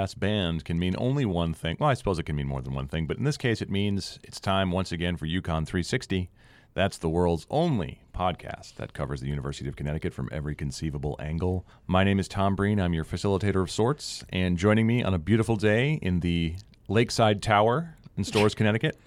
brass band can mean only one thing. Well, I suppose it can mean more than one thing, but in this case, it means it's time once again for UConn 360. That's the world's only podcast that covers the University of Connecticut from every conceivable angle. My name is Tom Breen. I'm your facilitator of sorts, and joining me on a beautiful day in the Lakeside Tower in Storrs, Connecticut,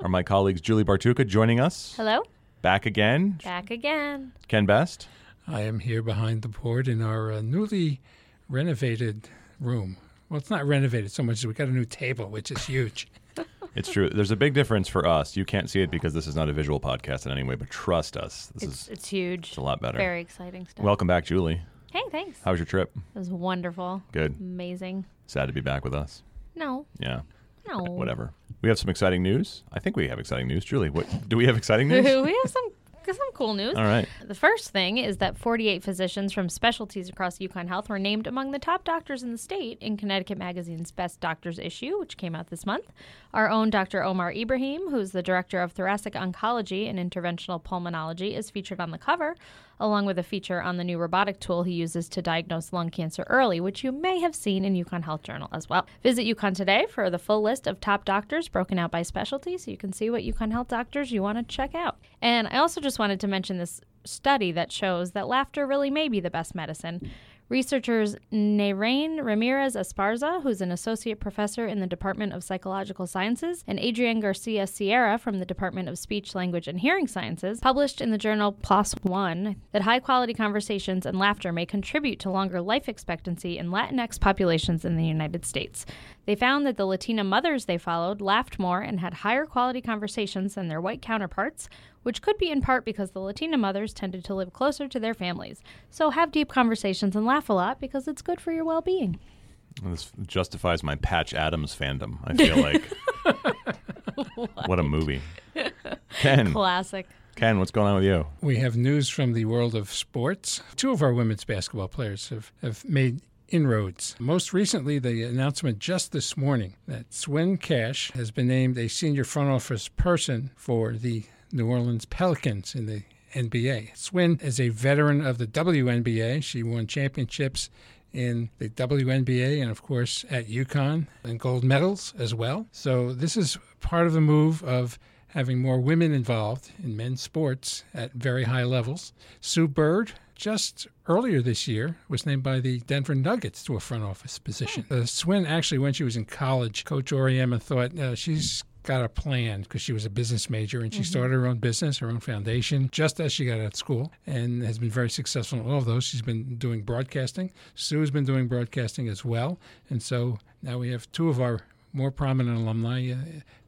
are my colleagues Julie Bartucca joining us. Hello. Back again. Back again. Ken Best. I am here behind the board in our uh, newly renovated room. Well, it's not renovated so much as we got a new table, which is huge. It's true. There's a big difference for us. You can't see it because this is not a visual podcast in any way, but trust us, this It's is it's huge. it's a lot better. Very exciting stuff. Welcome back, Julie. hey, thanks. How was your trip? It was wonderful. Good. Amazing. Sad to be back with us. No. Yeah. No. Whatever. We have some exciting news. I think we have exciting news. Julie, what do we have exciting news? we have some some cool news. All right. The first thing is that 48 physicians from specialties across UConn Health were named among the top doctors in the state in Connecticut Magazine's Best Doctors issue, which came out this month. Our own Dr. Omar Ibrahim, who's the director of thoracic oncology and interventional pulmonology, is featured on the cover, along with a feature on the new robotic tool he uses to diagnose lung cancer early, which you may have seen in UConn Health Journal as well. Visit UConn today for the full list of top doctors broken out by specialty so you can see what UConn Health doctors you want to check out. And I also just wanted to mention this study that shows that laughter really may be the best medicine. Researchers Nairán Ramirez Esparza, who's an associate professor in the Department of Psychological Sciences, and Adrian Garcia Sierra from the Department of Speech, Language, and Hearing Sciences, published in the journal PLOS One that high quality conversations and laughter may contribute to longer life expectancy in Latinx populations in the United States. They found that the Latina mothers they followed laughed more and had higher quality conversations than their white counterparts, which could be in part because the Latina mothers tended to live closer to their families. So have deep conversations and laugh a lot because it's good for your well being. This justifies my Patch Adams fandom. I feel like. what a movie. Ken, Classic. Ken, what's going on with you? We have news from the world of sports. Two of our women's basketball players have, have made inroads. Most recently, the announcement just this morning that Swin Cash has been named a senior front office person for the New Orleans Pelicans in the NBA. Swin is a veteran of the WNBA. She won championships in the WNBA and, of course, at UConn and gold medals as well. So, this is part of the move of having more women involved in men's sports at very high levels. Sue Bird, just earlier this year, was named by the Denver Nuggets to a front office position. Uh, Swin, actually, when she was in college, Coach Auriemma thought uh, she's got a plan because she was a business major and she started her own business, her own foundation, just as she got out of school and has been very successful in all of those. She's been doing broadcasting. Sue's been doing broadcasting as well. And so now we have two of our more prominent alumni uh,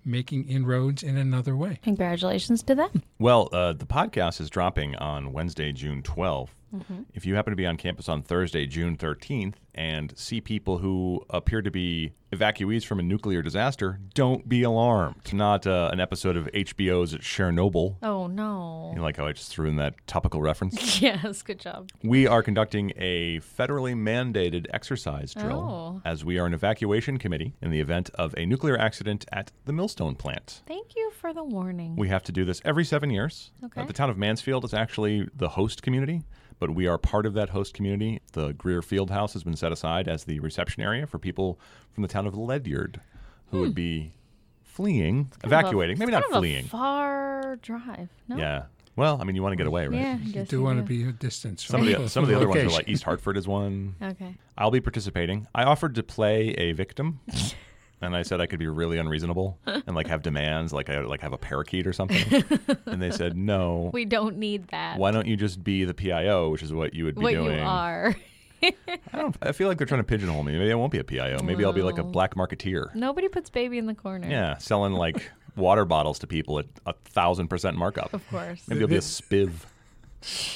making inroads in another way. Congratulations to them. Well, uh, the podcast is dropping on Wednesday, June 12th. Mm-hmm. If you happen to be on campus on Thursday, June 13th, and see people who appear to be evacuees from a nuclear disaster, don't be alarmed. It's not uh, an episode of HBO's Chernobyl. Oh, no. You like how I just threw in that topical reference? Yes, good job. we are conducting a federally mandated exercise drill Oh. as we are an evacuation committee in the event of a nuclear accident at the Millstone plant. Thank you for the warning. We have to do this every seven years. Okay. Uh, the town of Mansfield is actually the host community, but we are part of that host community. The Greer Field House has been set aside as the reception area for people from the town of Ledyard who would be fleeing, Hmm. Kind of a- evacuating, maybe not kind a fleeing. far drive. No? Yeah. Well, I mean, you want to get away, right? Yeah, You do you want to be a distance Some from of the some of the other ones are like. East Hartford is one. Okay. I'll be participating. I offered to play a victim, and I said I could be really unreasonable and like have demands, like I like have a parakeet or something. and they said no. We don't need that. Why don't you just be the PIO, which is what you would be what doing? you are. I don't. I feel like they're trying to pigeonhole me. Maybe I won't be a PIO. Maybe I'll be like a black marketeer. Nobody puts baby in the corner. Yeah, selling like water bottles to people at a thousand percent markup. Of course. Maybe I'll be a spiv.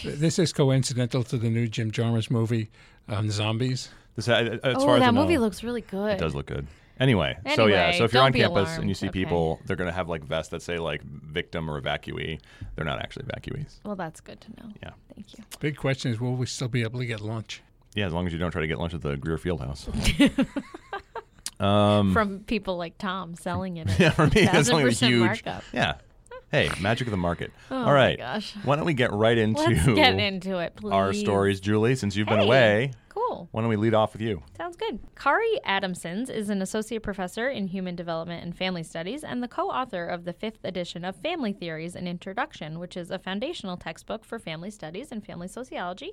This is coincidental to the new Jim Jarmusch movie on zombies. This, uh, as oh, far as I that know, movie looks really good. It does look good. Anyway, so yeah, so if you're on be campus and you see Okay. people, they're going to have like vests that say like victim or evacuee. They're not actually evacuees. Well, that's good to know. Yeah. Thank you. Big question is, will we still be able to get lunch? Yeah, as long as you don't try to get lunch at the Greer Field House. um, From people like Tom selling it. at yeah, for me, that's only a 1000% huge. markup. Yeah. Hey, magic of the market. Oh All my gosh. Why don't we get right into Let's get into it, please. our stories, Julie? Since you've been away, Cool. Why don't we lead off with you? Sounds good. Kari Adamsons is an associate professor in human development and family studies and the co author of the fifth edition of Family Theories and Introduction, which is a foundational textbook for family studies and family sociology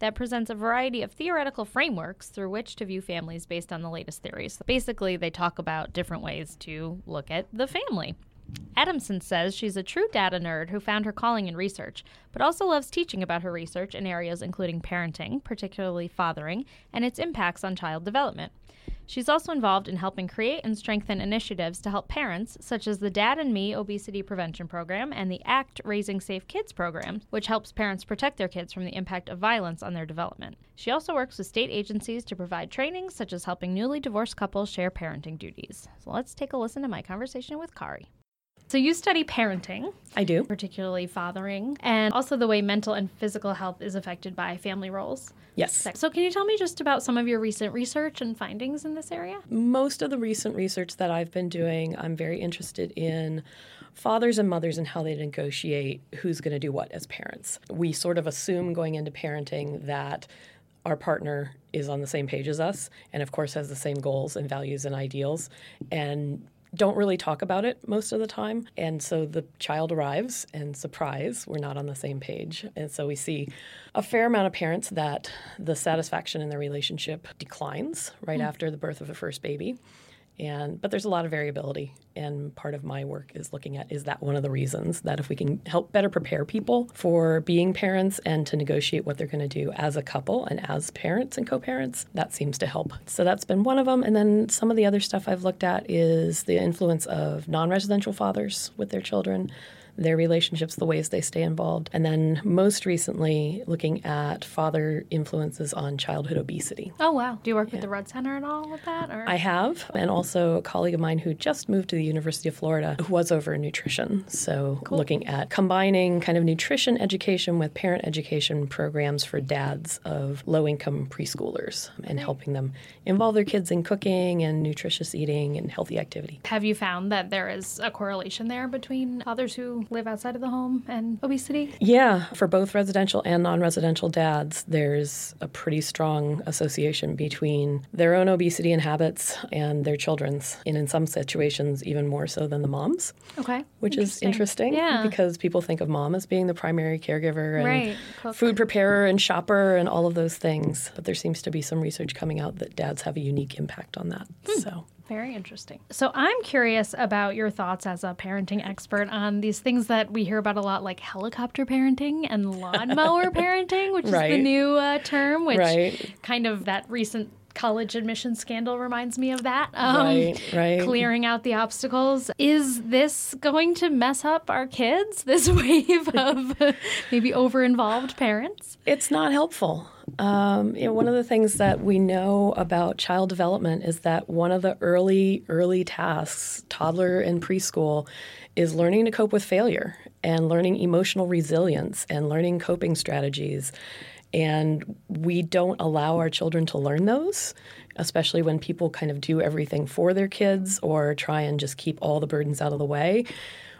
that presents a variety of theoretical frameworks through which to view families based on the latest theories. Basically, they talk about different ways to look at the family. Adamson says she's a true data nerd who found her calling in research, but also loves teaching about her research in areas including parenting, particularly fathering, and its impacts on child development. She's also involved in helping create and strengthen initiatives to help parents, such as the Dad and Me Obesity Prevention Program and the ACT Raising Safe Kids program, which helps parents protect their kids from the impact of violence on their development. She also works with state agencies to provide training, such as helping newly divorced couples share parenting duties. So let's take a listen to my conversation with Kari. So you study parenting, I do. particularly fathering, and also the way mental and physical health is affected by family roles. Yes. So can you tell me just about some of your recent research and findings in this area? Most of the recent research that I've been doing, I'm very interested in fathers and mothers and how they negotiate who's going to do what as parents. We sort of assume going into parenting that our partner is on the same page as us and of course has the same goals and values and ideals and don't really talk about it most of the time. And so the child arrives and surprise, we're not on the same page. And so we see a fair amount of parents that the satisfaction in their relationship declines right hmm. after the birth of a first baby. And but there's a lot of variability and part of my work is looking at is that one of the reasons that if we can help better prepare people for being parents and to negotiate what they're going to do as a couple and as parents and co-parents that seems to help so that's been one of them and then some of the other stuff i've looked at is the influence of non-residential fathers with their children their relationships, the ways they stay involved. And then most recently, looking at father influences on childhood obesity. Oh wow! Do you work with the Rudd Center at all with that? Or I have, and also a colleague of mine who just moved to the University of Florida was over in nutrition. So, looking at combining kind of nutrition education with parent education programs for dads of low income preschoolers um, and helping them involve their kids in cooking and nutritious eating and healthy activity. have you found that there is a correlation there between fathers who live outside of the home and obesity? Yeah, for both residential and non residential dads, there's a pretty strong association between their own obesity and habits and their children's, and in some situations, even more so than the moms, Okay, which is interesting Yeah, because people think of mom as being the primary caregiver and Right, food preparer and shopper and all of those things. But there seems to be some research coming out that dads have a unique impact on that. So. Very interesting. So I'm curious about your thoughts as a parenting expert on these things that we hear about a lot, like helicopter parenting and lawnmower parenting, which is the new uh, term, which Right. kind of that recent college admission scandal reminds me of that. Um, Right, right. Clearing out the obstacles. Is this going to mess up our kids? This wave of maybe over-involved parents? It's not helpful. Um, you know, one of the things that we know about child development is that one of the early, early tasks, toddler and preschool, is learning to cope with failure and learning emotional resilience and learning coping strategies. And we don't allow our children to learn those, especially when people kind of do everything for their kids or try and just keep all the burdens out of the way.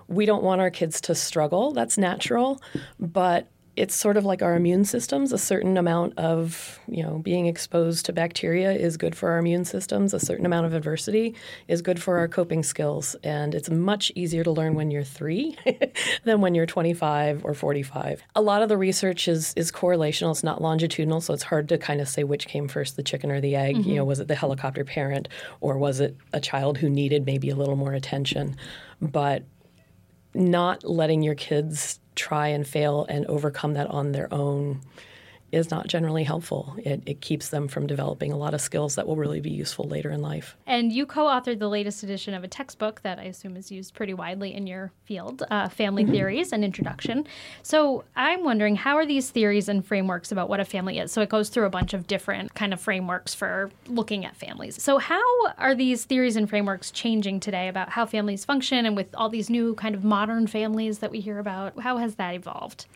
We don't want our kids to struggle. That's natural. But it's sort of like our immune systems. A certain amount of, you know, being exposed to bacteria is good for our immune systems. A certain amount of adversity is good for our coping skills. And it's much easier to learn when you're three than when you're 25 or 45. A lot of the research is, is correlational, it's not longitudinal, so it's hard to kind of say which came first, the chicken or the egg. You know, mm-hmm. was it the helicopter parent or was it a child who needed maybe a little more attention? But not letting your kids try and fail and overcome that on their own is not generally helpful. It, it keeps them from developing a lot of skills that will really be useful later in life. And you co authored the latest edition of a textbook that I assume is used pretty widely in your field uh, Family Theories and Introduction. So I'm wondering how are these theories and frameworks about what a family is? So it goes through a bunch of different kind of frameworks for looking at families. So, how are these theories and frameworks changing today about how families function and with all these new kind of modern families that we hear about? How has that evolved?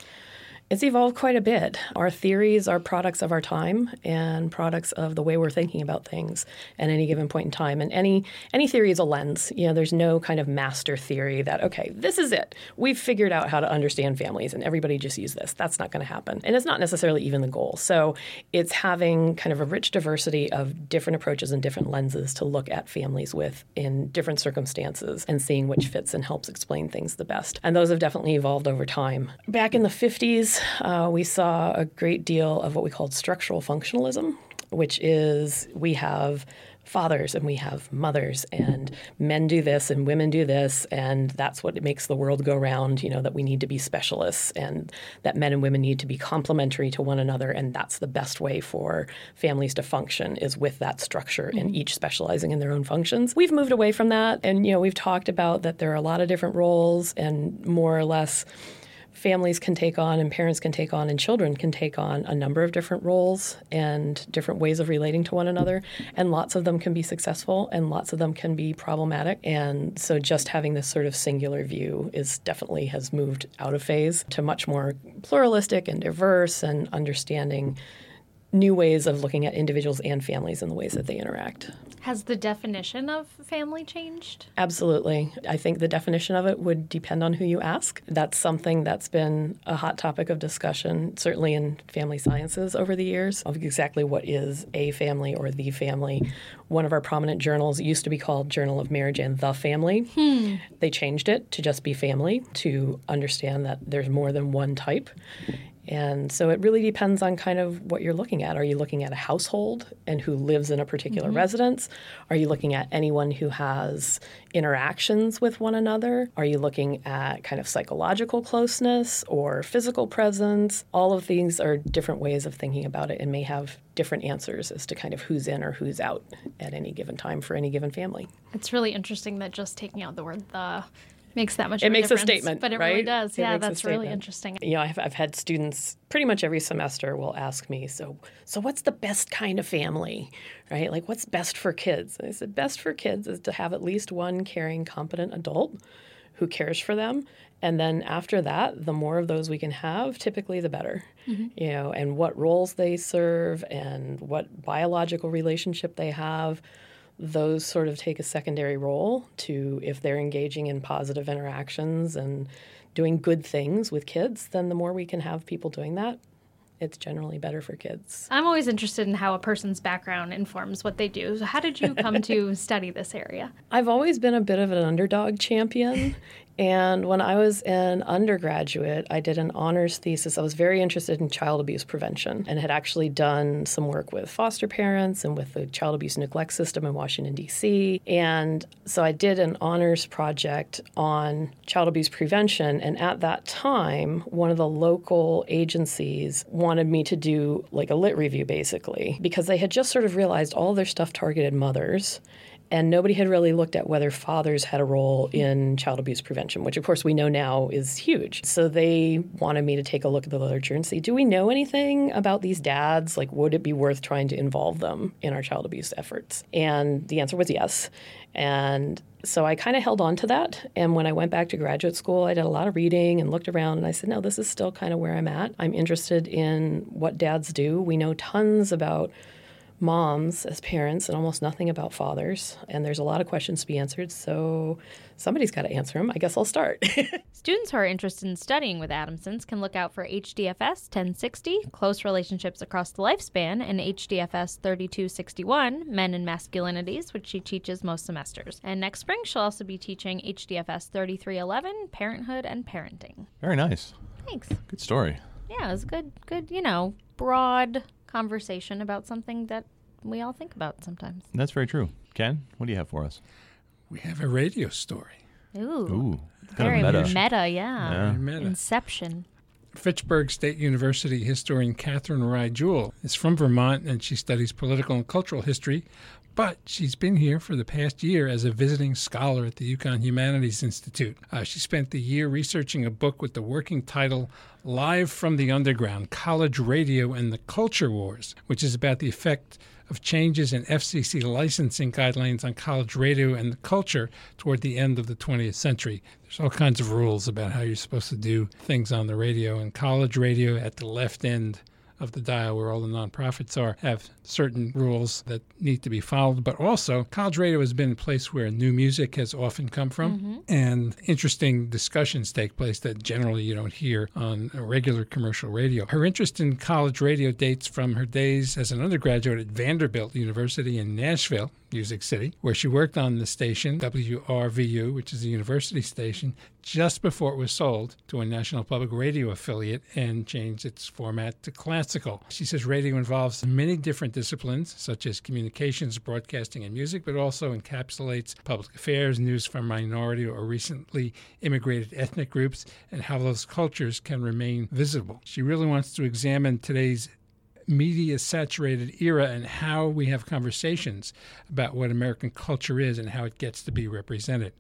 It's evolved quite a bit. Our theories are products of our time and products of the way we're thinking about things at any given point in time. And any any theory is a lens. You know, there's no kind of master theory that okay, this is it. We've figured out how to understand families, and everybody just use this. That's not going to happen, and it's not necessarily even the goal. So it's having kind of a rich diversity of different approaches and different lenses to look at families with in different circumstances and seeing which fits and helps explain things the best. And those have definitely evolved over time. Back in the 50s uh, we saw a great deal of what we called structural functionalism, which is we have fathers and we have mothers and men do this and women do this and that's what makes the world go round you know that we need to be specialists and that men and women need to be complementary to one another and that's the best way for families to function is with that structure mm-hmm. and each specializing in their own functions we've moved away from that and you know we've talked about that there are a lot of different roles and more or less families can take on and parents can take on and children can take on a number of different roles and different ways of relating to one another and lots of them can be successful and lots of them can be problematic and so just having this sort of singular view is definitely has moved out of phase to much more pluralistic and diverse and understanding new ways of looking at individuals and families and the ways that they interact. Has the definition of family changed? Absolutely. I think the definition of it would depend on who you ask. That's something that's been a hot topic of discussion, certainly in family sciences over the years, of exactly what is a family or the family. One of our prominent journals used to be called Journal of Marriage and the Family. Hmm. They changed it to just be family to understand that there's more than one type. And so it really depends on kind of what you're looking at. Are you looking at a household and who lives in a particular mm-hmm. residence? Are you looking at anyone who has interactions with one another? Are you looking at kind of psychological closeness or physical presence? All of these are different ways of thinking about it and may have different answers as to kind of who's in or who's out at any given time for any given family. It's really interesting that just taking out the word the makes that much. It makes a statement, but it right? really does. It yeah, that's really interesting. You know, I've, I've had students pretty much every semester will ask me, so so what's the best kind of family, right? Like what's best for kids? And I said, best for kids is to have at least one caring, competent adult who cares for them and then after that the more of those we can have typically the better mm-hmm. you know and what roles they serve and what biological relationship they have those sort of take a secondary role to if they're engaging in positive interactions and doing good things with kids, then the more we can have people doing that, it's generally better for kids. I'm always interested in how a person's background informs what they do. So how did you come to study this area? I've always been a bit of an underdog champion and when I was an undergraduate, I did an honors thesis. I was very interested in child abuse prevention and had actually done some work with foster parents and with the child abuse neglect system in Washington, D.C. And so I did an honors project on child abuse prevention. And at that time, one of the local agencies wanted me to do like a lit review basically because they had just sort of realized all their stuff targeted mothers and nobody had really looked at whether fathers had a role mm-hmm. in child abuse prevention, which of course we know now is huge. So they wanted me to take a look at the literature and see do we know anything about these dads? Like, would it be worth trying to involve them in our child abuse efforts? And the answer was yes. And so I kind of held on to that. And when I went back to graduate school, I did a lot of reading and looked around and I said, no, this is still kind of where I'm at. I'm interested in what dads do. We know tons about moms as parents and almost nothing about fathers. And there's a lot of questions to be answered. So somebody's got to answer them. I guess I'll start. Students who are interested in studying with Adamsons can look out for HDFS 1060, Close Relationships Across the Lifespan, and HDFS 3261, Men and Masculinities, which she teaches most semesters. And next spring, she'll also be teaching HDFS 3311, Parenthood and Parenting. Very nice. Thanks. Good story. Yeah, it was good, good, you know, broad conversation about something that we all think about sometimes. That's very true. Ken, what do you have for us? We have a radio story. Ooh. Ooh. Very meta. meta, yeah. yeah. Meta. Inception. Fitchburg State University historian Katherine Rye Jewell is from Vermont and she studies political and cultural history, but she's been here for the past year as a visiting scholar at the UConn Humanities Institute. Uh, she spent the year researching a book with the working title Live from the Underground College Radio and the Culture Wars, which is about the effect of changes in FCC licensing guidelines on college radio and the culture toward the end of the 20th century. There's all kinds of rules about how you're supposed to do things on the radio, and college radio at the left end of the dial where all the nonprofits are have certain rules that need to be followed. But also, college radio has been a place where new music has often come from mm-hmm. and interesting discussions take place that generally you don't hear on regular commercial radio. Her interest in college radio dates from her days as an undergraduate at Vanderbilt University in Nashville, Music City, where she worked on the station WRVU, which is a university station, just before it was sold to a National Public Radio affiliate and changed its format to classical. She says radio involves many different disciplines, such as communications, broadcasting, and music, but also encapsulates public affairs, news from minority or recently immigrated ethnic groups, and how those cultures can remain visible. She really wants to examine today's media saturated era and how we have conversations about what American culture is and how it gets to be represented.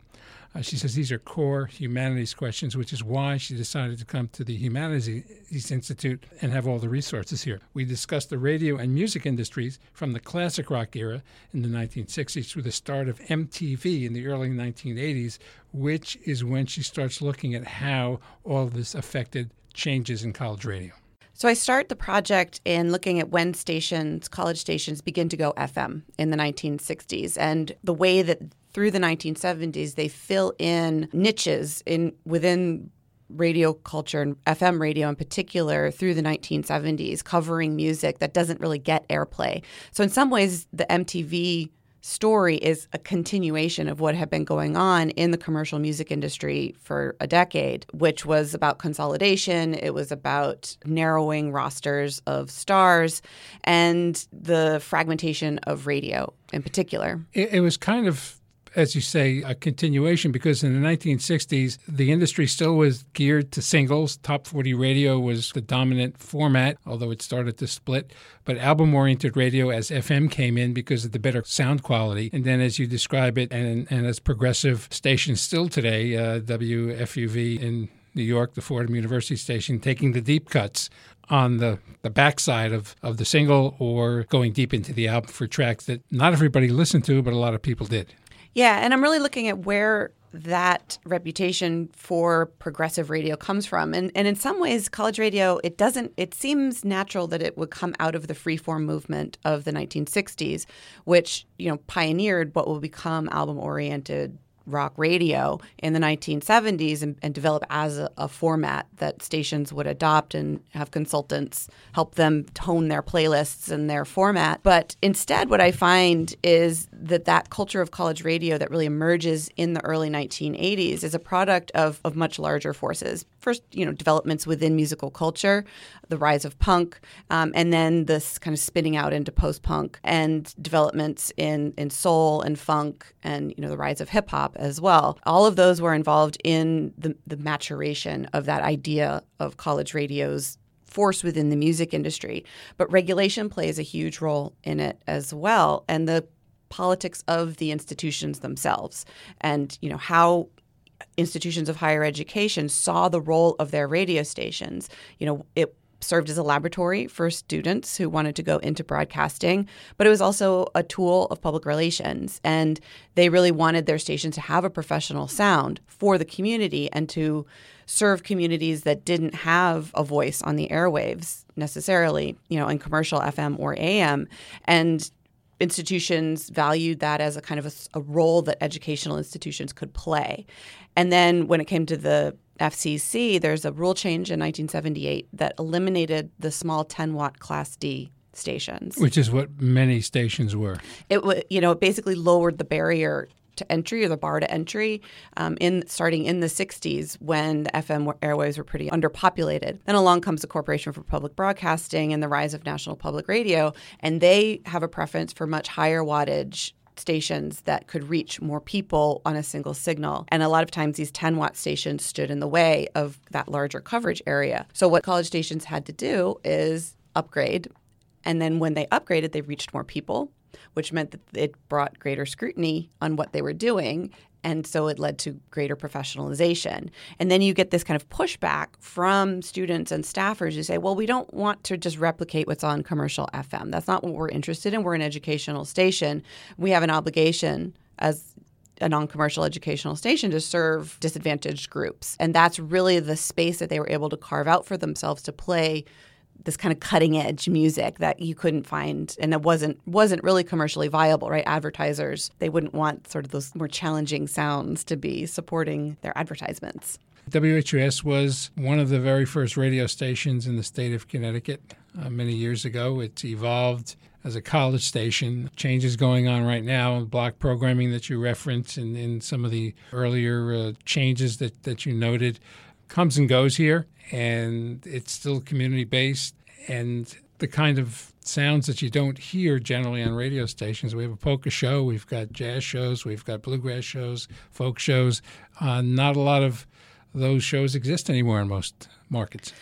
Uh, she says these are core humanities questions, which is why she decided to come to the Humanities Institute and have all the resources here. We discussed the radio and music industries from the classic rock era in the 1960s through the start of MTV in the early 1980s, which is when she starts looking at how all this affected changes in college radio. So I start the project in looking at when stations, college stations, begin to go FM in the 1960s and the way that through the 1970s they fill in niches in within radio culture and FM radio in particular through the 1970s, covering music that doesn't really get airplay. So in some ways, the MTV story is a continuation of what had been going on in the commercial music industry for a decade, which was about consolidation, it was about narrowing rosters of stars, and the fragmentation of radio in particular. It, it was kind of as you say, a continuation because in the 1960s, the industry still was geared to singles. Top 40 radio was the dominant format, although it started to split. But album oriented radio, as FM came in because of the better sound quality. And then, as you describe it, and, and as progressive stations still today, uh, WFUV in New York, the Fordham University station, taking the deep cuts on the, the backside of, of the single or going deep into the album for tracks that not everybody listened to, but a lot of people did. Yeah, and I'm really looking at where that reputation for progressive radio comes from. And and in some ways college radio it doesn't it seems natural that it would come out of the freeform movement of the 1960s, which, you know, pioneered what will become album oriented rock radio in the 1970s and, and develop as a, a, format that stations would adopt and have consultants help them tone their playlists and their format. But instead, what I find is that that culture of college radio that really emerges in the early 1980s is a product of, of much larger forces. First, you know, developments within musical culture, the rise of punk, um, and then this kind of spinning out into post-punk and developments in in soul and funk, and you know the rise of hip hop as well. All of those were involved in the, the maturation of that idea of college radio's force within the music industry. But regulation plays a huge role in it as well, and the politics of the institutions themselves, and you know how institutions of higher education saw the role of their radio stations. You know, it served as a laboratory for students who wanted to go into broadcasting, but it was also a tool of public relations. And they really wanted their station to have a professional sound for the community and to serve communities that didn't have a voice on the airwaves necessarily, you know, in commercial FM or AM. And institutions valued that as a kind of a, a role that educational institutions could play. And then when it came to the FCC, there's a rule change in 1978 that eliminated the small 10 watt Class D stations, which is what many stations were. It you know it basically lowered the barrier to entry or the bar to entry um, in starting in the 60s when the FM airwaves were pretty underpopulated. Then along comes the Corporation for Public Broadcasting and the rise of National Public Radio, and they have a preference for much higher wattage stations that could reach more people on a single signal. And a lot of times these 10 watt stations stood in the way of that larger coverage area. So what college stations had to do is upgrade. And then when they upgraded, they reached more people which meant that it brought greater scrutiny on what they were doing. And so it led to greater professionalization. And then you get this kind of pushback from students and staffers who say, well, we don't want to just replicate what's on commercial FM. That's not what we're interested in. We're an educational station. We have an obligation as a non commercial educational station to serve disadvantaged groups. And that's really the space that they were able to carve out for themselves to play this kind of cutting edge music that you couldn't find and it wasn't wasn't really commercially viable right advertisers they wouldn't want sort of those more challenging sounds to be supporting their advertisements WHUS was one of the very first radio stations in the state of Connecticut uh, many years ago. It's evolved as a college station. Changes going on right now, block programming that you referenced, and, and some of the earlier uh, changes that, that you noted comes and goes here, and it's still community based. And the kind of sounds that you don't hear generally on radio stations. We have a polka show, we've got jazz shows, we've got bluegrass shows, folk shows. Uh, not a lot of those shows exist anymore in most markets.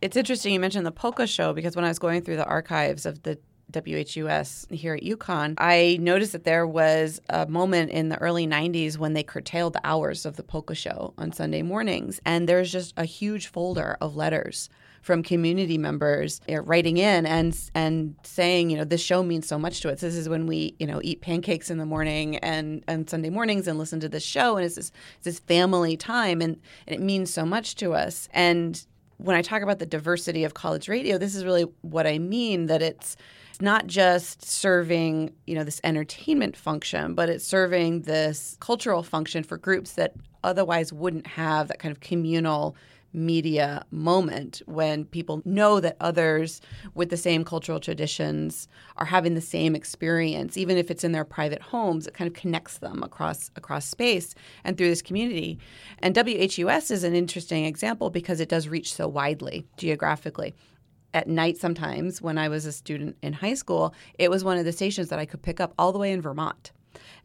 It's interesting you mentioned the polka show because when I was going through the archives of the WHUS here at UConn, I noticed that there was a moment in the early 90s when they curtailed the hours of the polka show on Sunday mornings. And there's just a huge folder of letters from community members you know, writing in and and saying, you know, this show means so much to us. This is when we, you know, eat pancakes in the morning and and Sunday mornings and listen to this show, and it's this it's this family time, and, and it means so much to us. And when I talk about the diversity of college radio, this is really what I mean. That it's not just serving, you know, this entertainment function, but it's serving this cultural function for groups that otherwise wouldn't have that kind of communal media moment when people know that others with the same cultural traditions are having the same experience even if it's in their private homes it kind of connects them across across space and through this community. And WHUS is an interesting example because it does reach so widely geographically. At night sometimes when I was a student in high school it was one of the stations that I could pick up all the way in Vermont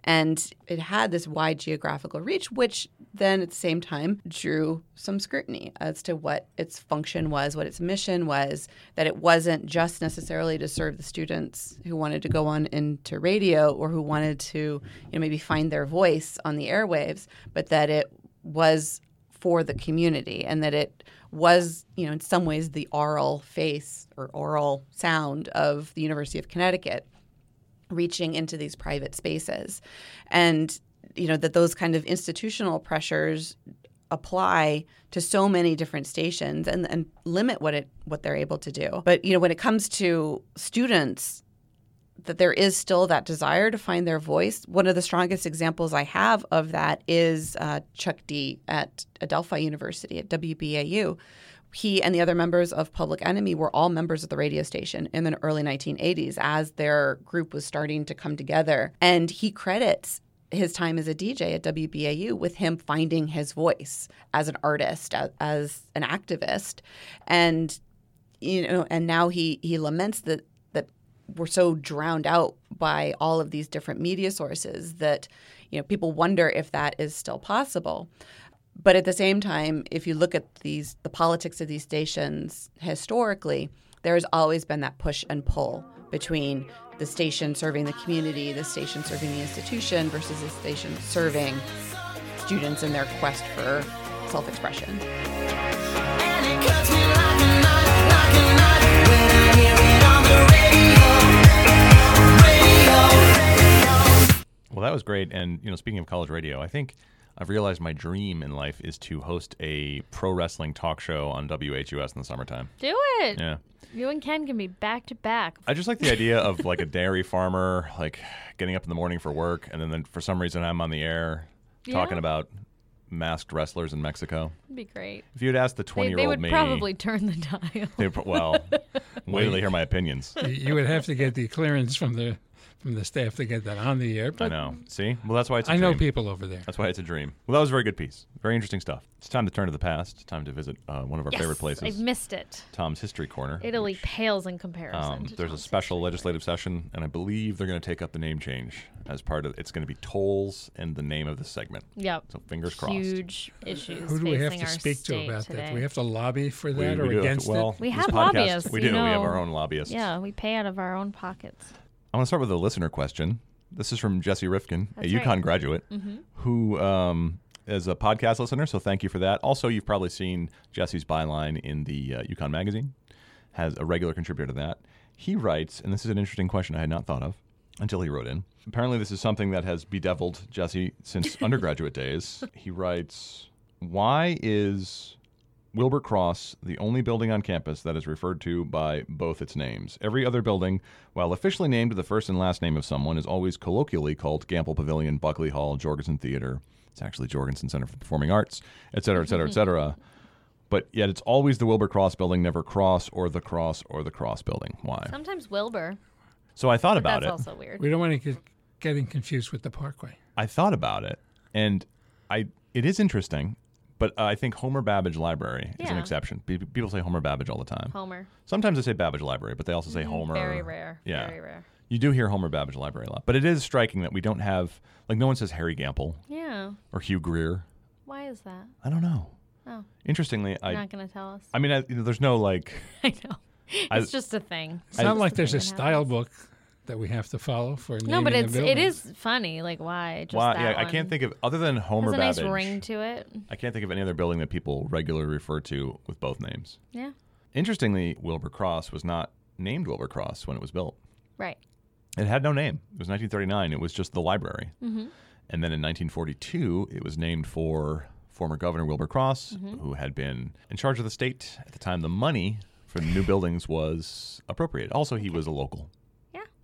and it had this wide geographical reach, which then at the same time drew some scrutiny as to what its function was, what its mission was, that it wasn't just necessarily to serve the students who wanted to go on into radio or who wanted to, you know, maybe find their voice on the airwaves, but that it was for the community and that it was, you know, in some ways the oral face or oral sound of the University of Connecticut reaching into these private spaces and you know that those kind of institutional pressures apply to so many different stations and, and limit what it what they're able to do but you know when it comes to students that there is still that desire to find their voice. One of the strongest examples I have of that is uh, Chuck D at Adelphi University at WBAU, he and the other members of Public Enemy were all members of the radio station in the early 1980s as their group was starting to come together. And he credits his time as a DJ at WBAU with him finding his voice as an artist, as, an activist. And you know, and now he he laments that that we're so drowned out by all of these different media sources that you know people wonder if that is still possible. But at the same time, if you look at these the politics of these stations historically, there has always been that push and pull between the station serving the community, the station serving the institution versus the station serving students in their quest for self-expression. Well, that was great. And you know, speaking of college radio, I think I've realized my dream in life is to host a pro wrestling talk show on WHUS in the summertime. Do it. Yeah. You and Ken can be back to back. I just like the idea of like a dairy farmer, like getting up in the morning for work, and then, then for some reason I'm on the air talking about masked wrestlers in Mexico. It'd be great. If you had asked the 20 year old, they would me, probably turn the dial. they pro- well, wait till they hear my opinions. You- you would have to get the clearance from the from the staff to get that on the air. I know. See? Well, that's why it's a I know people over there. That's why it's a dream. Well, that was a very good piece. Very interesting stuff. It's time to turn to the past. It's Time to visit uh, one of our yes, favorite places, I've missed it. Tom's History Corner. Italy which, pales in comparison. Um, to there's a special history. legislative session, and I believe they're going to take up the name change as part of. It's going to be tolls and the name of the segment. Yep. So fingers crossed. Huge issues. Who do we have to speak to about today. that? Do we have to lobby for We- that we or do have to- against well, it? We have podcast- lobbyists, We you do. We have our own lobbyists. Yeah, we pay out of our own pockets. I want to start with a listener question. This is from Jesse Rifkin, That's a right. UConn graduate, who um, is a podcast listener. So thank you for that. Also, you've probably seen Jesse's byline in the uh, UConn magazine. Has a regular contributor to that. He writes, and this is an interesting question I had not thought of until he wrote in. Apparently, this is something that has bedeviled Jesse since undergraduate days. He writes, "Why is Wilbur Cross, the only building on campus that is referred to by both its names. Every other building, while officially named the first and last name of someone, is always colloquially called Gampel Pavilion, Buckley Hall, Jorgensen Theater. It's actually Jorgensen Center for Performing Arts, et cetera, et cetera, et cetera. But yet it's always the Wilbur Cross building, never Cross or the Cross or the Cross building. Why? Sometimes Wilbur. So I thought But about that's it. That's also weird. We don't want to get getting confused with the Parkway. I thought about it, and I it is interesting, but I think Homer Babbidge Library is an Yeah. exception. Pe- People say Homer Babbidge all the time. Homer. Sometimes they say Babbidge Library, but they also say Homer. Mm-hmm. Very rare. Yeah. Very rare. You do hear Homer Babbidge Library a lot, but it is striking that we don't have like no one says Harry Gampel Yeah. or Hugh Greer. Why is that? I don't know. Oh, Interestingly, I you're not going to tell us. I mean, I, you know, there's no like I know. I- It's just a thing. It's not like there's a style happens. book that we have to follow for naming No, but it's building. it is funny. Like why? Just why. that Yeah, I one. can't think of other than Homer Has a nice Babbidge. ring to it. I can't think of any other building that people regularly refer to with both names. Yeah. Interestingly, Wilbur Cross was not named Wilbur Cross when it was built. Right. It had no name. It was 1939. It was just the library. Mm-hmm. And then in 1942, it was named for former Governor Wilbur Cross, Mm-hmm. who had been in charge of the state at the time the money for the new buildings was appropriated. Also, he was a local Yeah.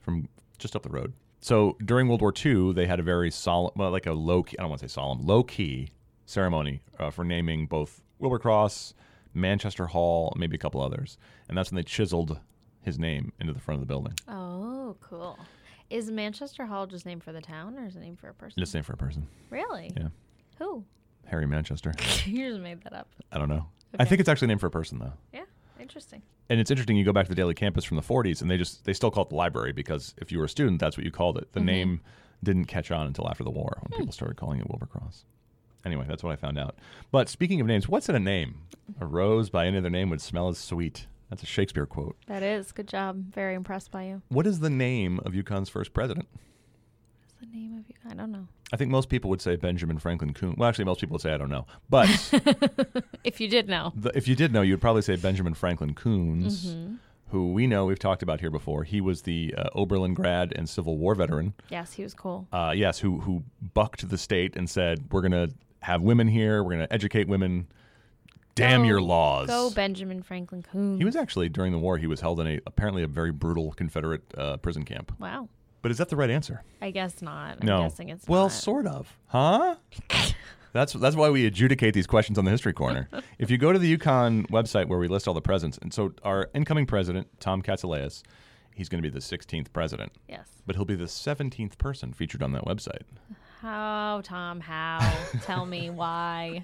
From just up the road. So during World War II, they had a very solemn, well, like a low key, I don't want to say solemn, low key ceremony uh, for naming both Wilbur Cross, Manchester Hall, maybe a couple others. And that's when they chiseled his name into the front of the building. Oh, cool. Is Manchester Hall just named for the town, or is it named for a person? Just named for a person. Really? Yeah. Who? Harry Manchester. you just made that up. I don't know. I think it's actually named for a person, though. Yeah. Interesting. And it's interesting. You go back to the Daily Campus from the 40s, and they just they still call it the library because if you were a student, that's what you called it. The Mm-hmm. name didn't catch on until after the war Hmm. when people started calling it Wilbur Cross. Anyway, that's what I found out. But speaking of names, what's in a name? A rose by any other name would smell as sweet. That's a Shakespeare quote. That is good job. Very impressed by you. What is the name of UConn's first president? The name of you? I don't know. I think most people would say Benjamin Franklin Coon. Well, actually, most people would say I don't know. But If you did know. the, if you did know, you would probably say Benjamin Franklin Koons, Mm-hmm. who we know we've talked about here before. He was the uh, Oberlin grad and Civil War veteran. Yes, he was cool. Uh, yes, who who bucked the state and said we're gonna have women here. We're gonna educate women. Damn Go- your laws. Go Benjamin Franklin Coon. he was actually during the war. He was held in a apparently a very brutal Confederate uh, prison camp. Wow. But is that the right answer? I guess not. I'm no. guessing it's well, not. sort of, huh? That's that's why we adjudicate these questions on the History Corner. if you go to the UConn website where we list all the presidents, and so our incoming president Tom Katsouleas, he's going to be the 16th president, Yes. but he'll be the 17th person featured on that website. How, Tom? How? Tell me why.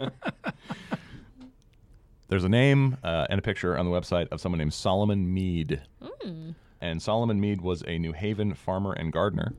There's a name uh, and a picture on the website of someone named Solomon Mead. And Solomon Mead was a New Haven farmer and gardener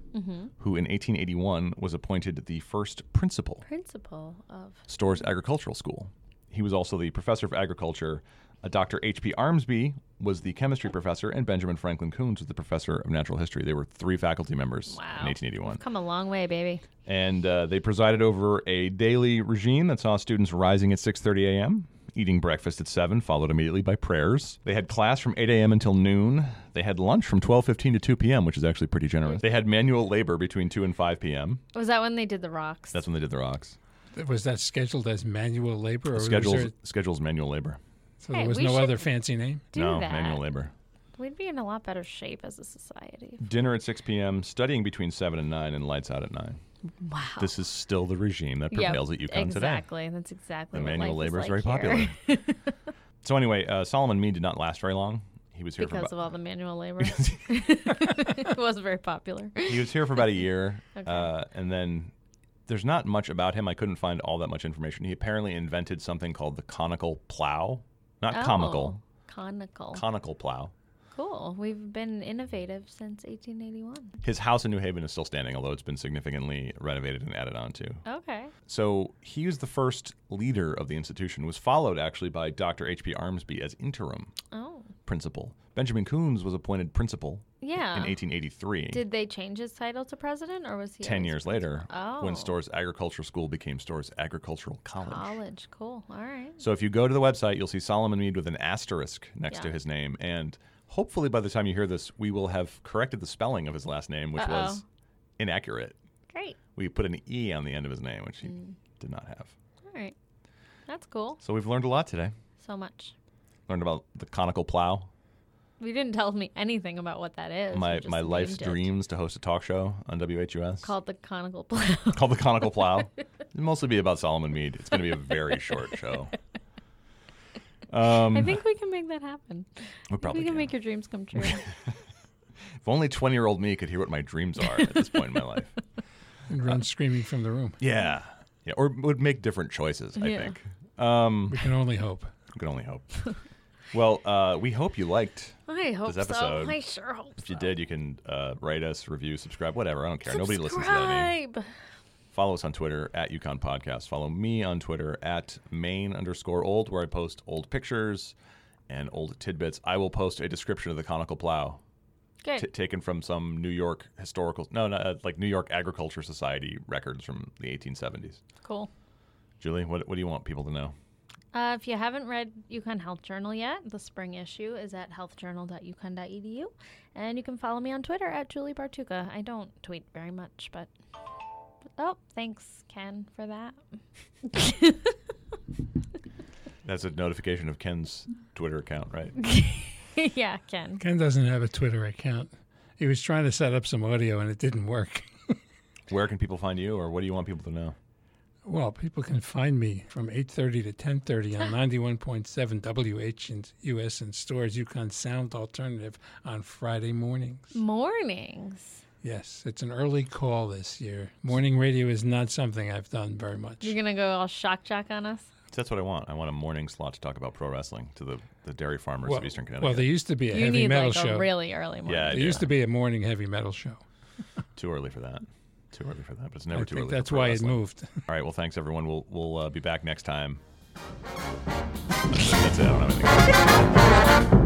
who in 1881 was appointed the first principal Principal of. Storrs Agricultural School. He was also the professor of agriculture. Uh, Dr. H.P. Armsby was the chemistry professor, and Benjamin Franklin Koons was the professor of natural history. They were three faculty members Wow. in 1881. Come a long way, baby. and uh, they presided over a daily regime that saw students rising at 6:30 a.m., eating breakfast at 7, followed immediately by prayers. They had class from 8 a.m. until noon. They had lunch from 12:15 to 2 p.m., which is actually pretty generous. They had manual labor between 2 and 5 p.m. Was that when they did the rocks? That's when they did the rocks. Was that scheduled as manual labor, or was Schedules there, schedules manual labor. so Hey, there was no other fancy name? No, that. manual labor. We'd be in a lot better shape as a society. Dinner at 6 p.m., studying between 7 and 9, and lights out at 9. Wow. This is still the regime that Yep, prevails at UConn today. Exactly. That's exactly manual labor is is very like popular. So anyway, uh, Solomon Mead did not last very long. He was here because about, of all the manual labor. it wasn't very popular. he was here for about a year, Okay. uh, and then there's not much about him. I couldn't find all that much information. He apparently invented something called the conical plow, not comical, Oh, Conical. conical plow. Cool. We've been innovative since 1881. His house in New Haven is still standing, although it's been significantly renovated and added on to. Okay. So he was the first leader of the institution. Was followed actually by Dr. H.P. Armsby as interim Oh. principal. Benjamin Koons was appointed principal Yeah. in 1883. Did they change his title to president, or was he Ten always years later, oh. when Oh. Storrs Agricultural School became Storrs Agricultural College. college? Cool. All right. So if you go to the website, you'll see Solomon Mead with an asterisk next to his name. And hopefully by the time you hear this, we will have corrected the spelling of his last name, which was Uh-oh. inaccurate. Great. We put an E on the end of his name, which he mm. did not have. All right. That's cool. So we've learned a lot today. So much. Learned about the conical plow, We didn't tell me anything about what that is. My my life's it. dreams to host a talk show on WHUS Called the conical plow. called the Conical Plow. It'll mostly be about Solomon Mead. It's going to be a very short show. Um, I think we can make that happen. we probably we can can. make your dreams come true. If only 20 year old me could hear what my dreams are at this point in my life. and run screaming from the room. Yeah. Yeah. Or would make different choices, I Yeah. think. Um, We can only hope. I can only hope. well, uh, we hope you liked. I hope episode, so. I sure hope If you so. did, you can uh, rate us, review, subscribe, whatever. I don't care. Nobody listens to that. anymore. Follow us on Twitter at UConn Podcast. Follow me on Twitter at main underscore old, where I post old pictures and old tidbits. I will post a description of the conical plow t- taken from some New York historical, no, no, uh, like New York Agriculture Society records from the 1870s. cool. Julie, what, what do you want people to know? Uh, if you haven't read UConn Health Journal yet, the spring issue is at healthjournal.uconn.edu. And you can follow me on Twitter at Julie Bartucca. I don't tweet very much, but. Oh, thanks, Ken, for that. That's a notification of Ken's Twitter account, right? yeah, Ken. Ken doesn't have a Twitter account. He was trying to set up some audio and it didn't work. Where can people find you, or what do you want people to know? Well, people can find me from 8:30 to 10:30 on 91.7 WH in US and Storrs UConn Sound Alternative on Friday mornings. Mornings. Yes, it's an early call this year. Morning radio is not something I've done very much. You're going to go all shock jock on us? That's what I want. I want a morning slot to talk about pro wrestling to the, the dairy farmers well, of Eastern Connecticut. well, there used to be a You heavy need metal like show. a really early morning. yeah, I there do. used to be a morning heavy metal show. Too early for that. Too early for that, but it's never I too think early. for that's pro why wrestling. it moved. All right. Well, thanks everyone. We'll we'll uh, be back next time. That's it. I don't have anything. else.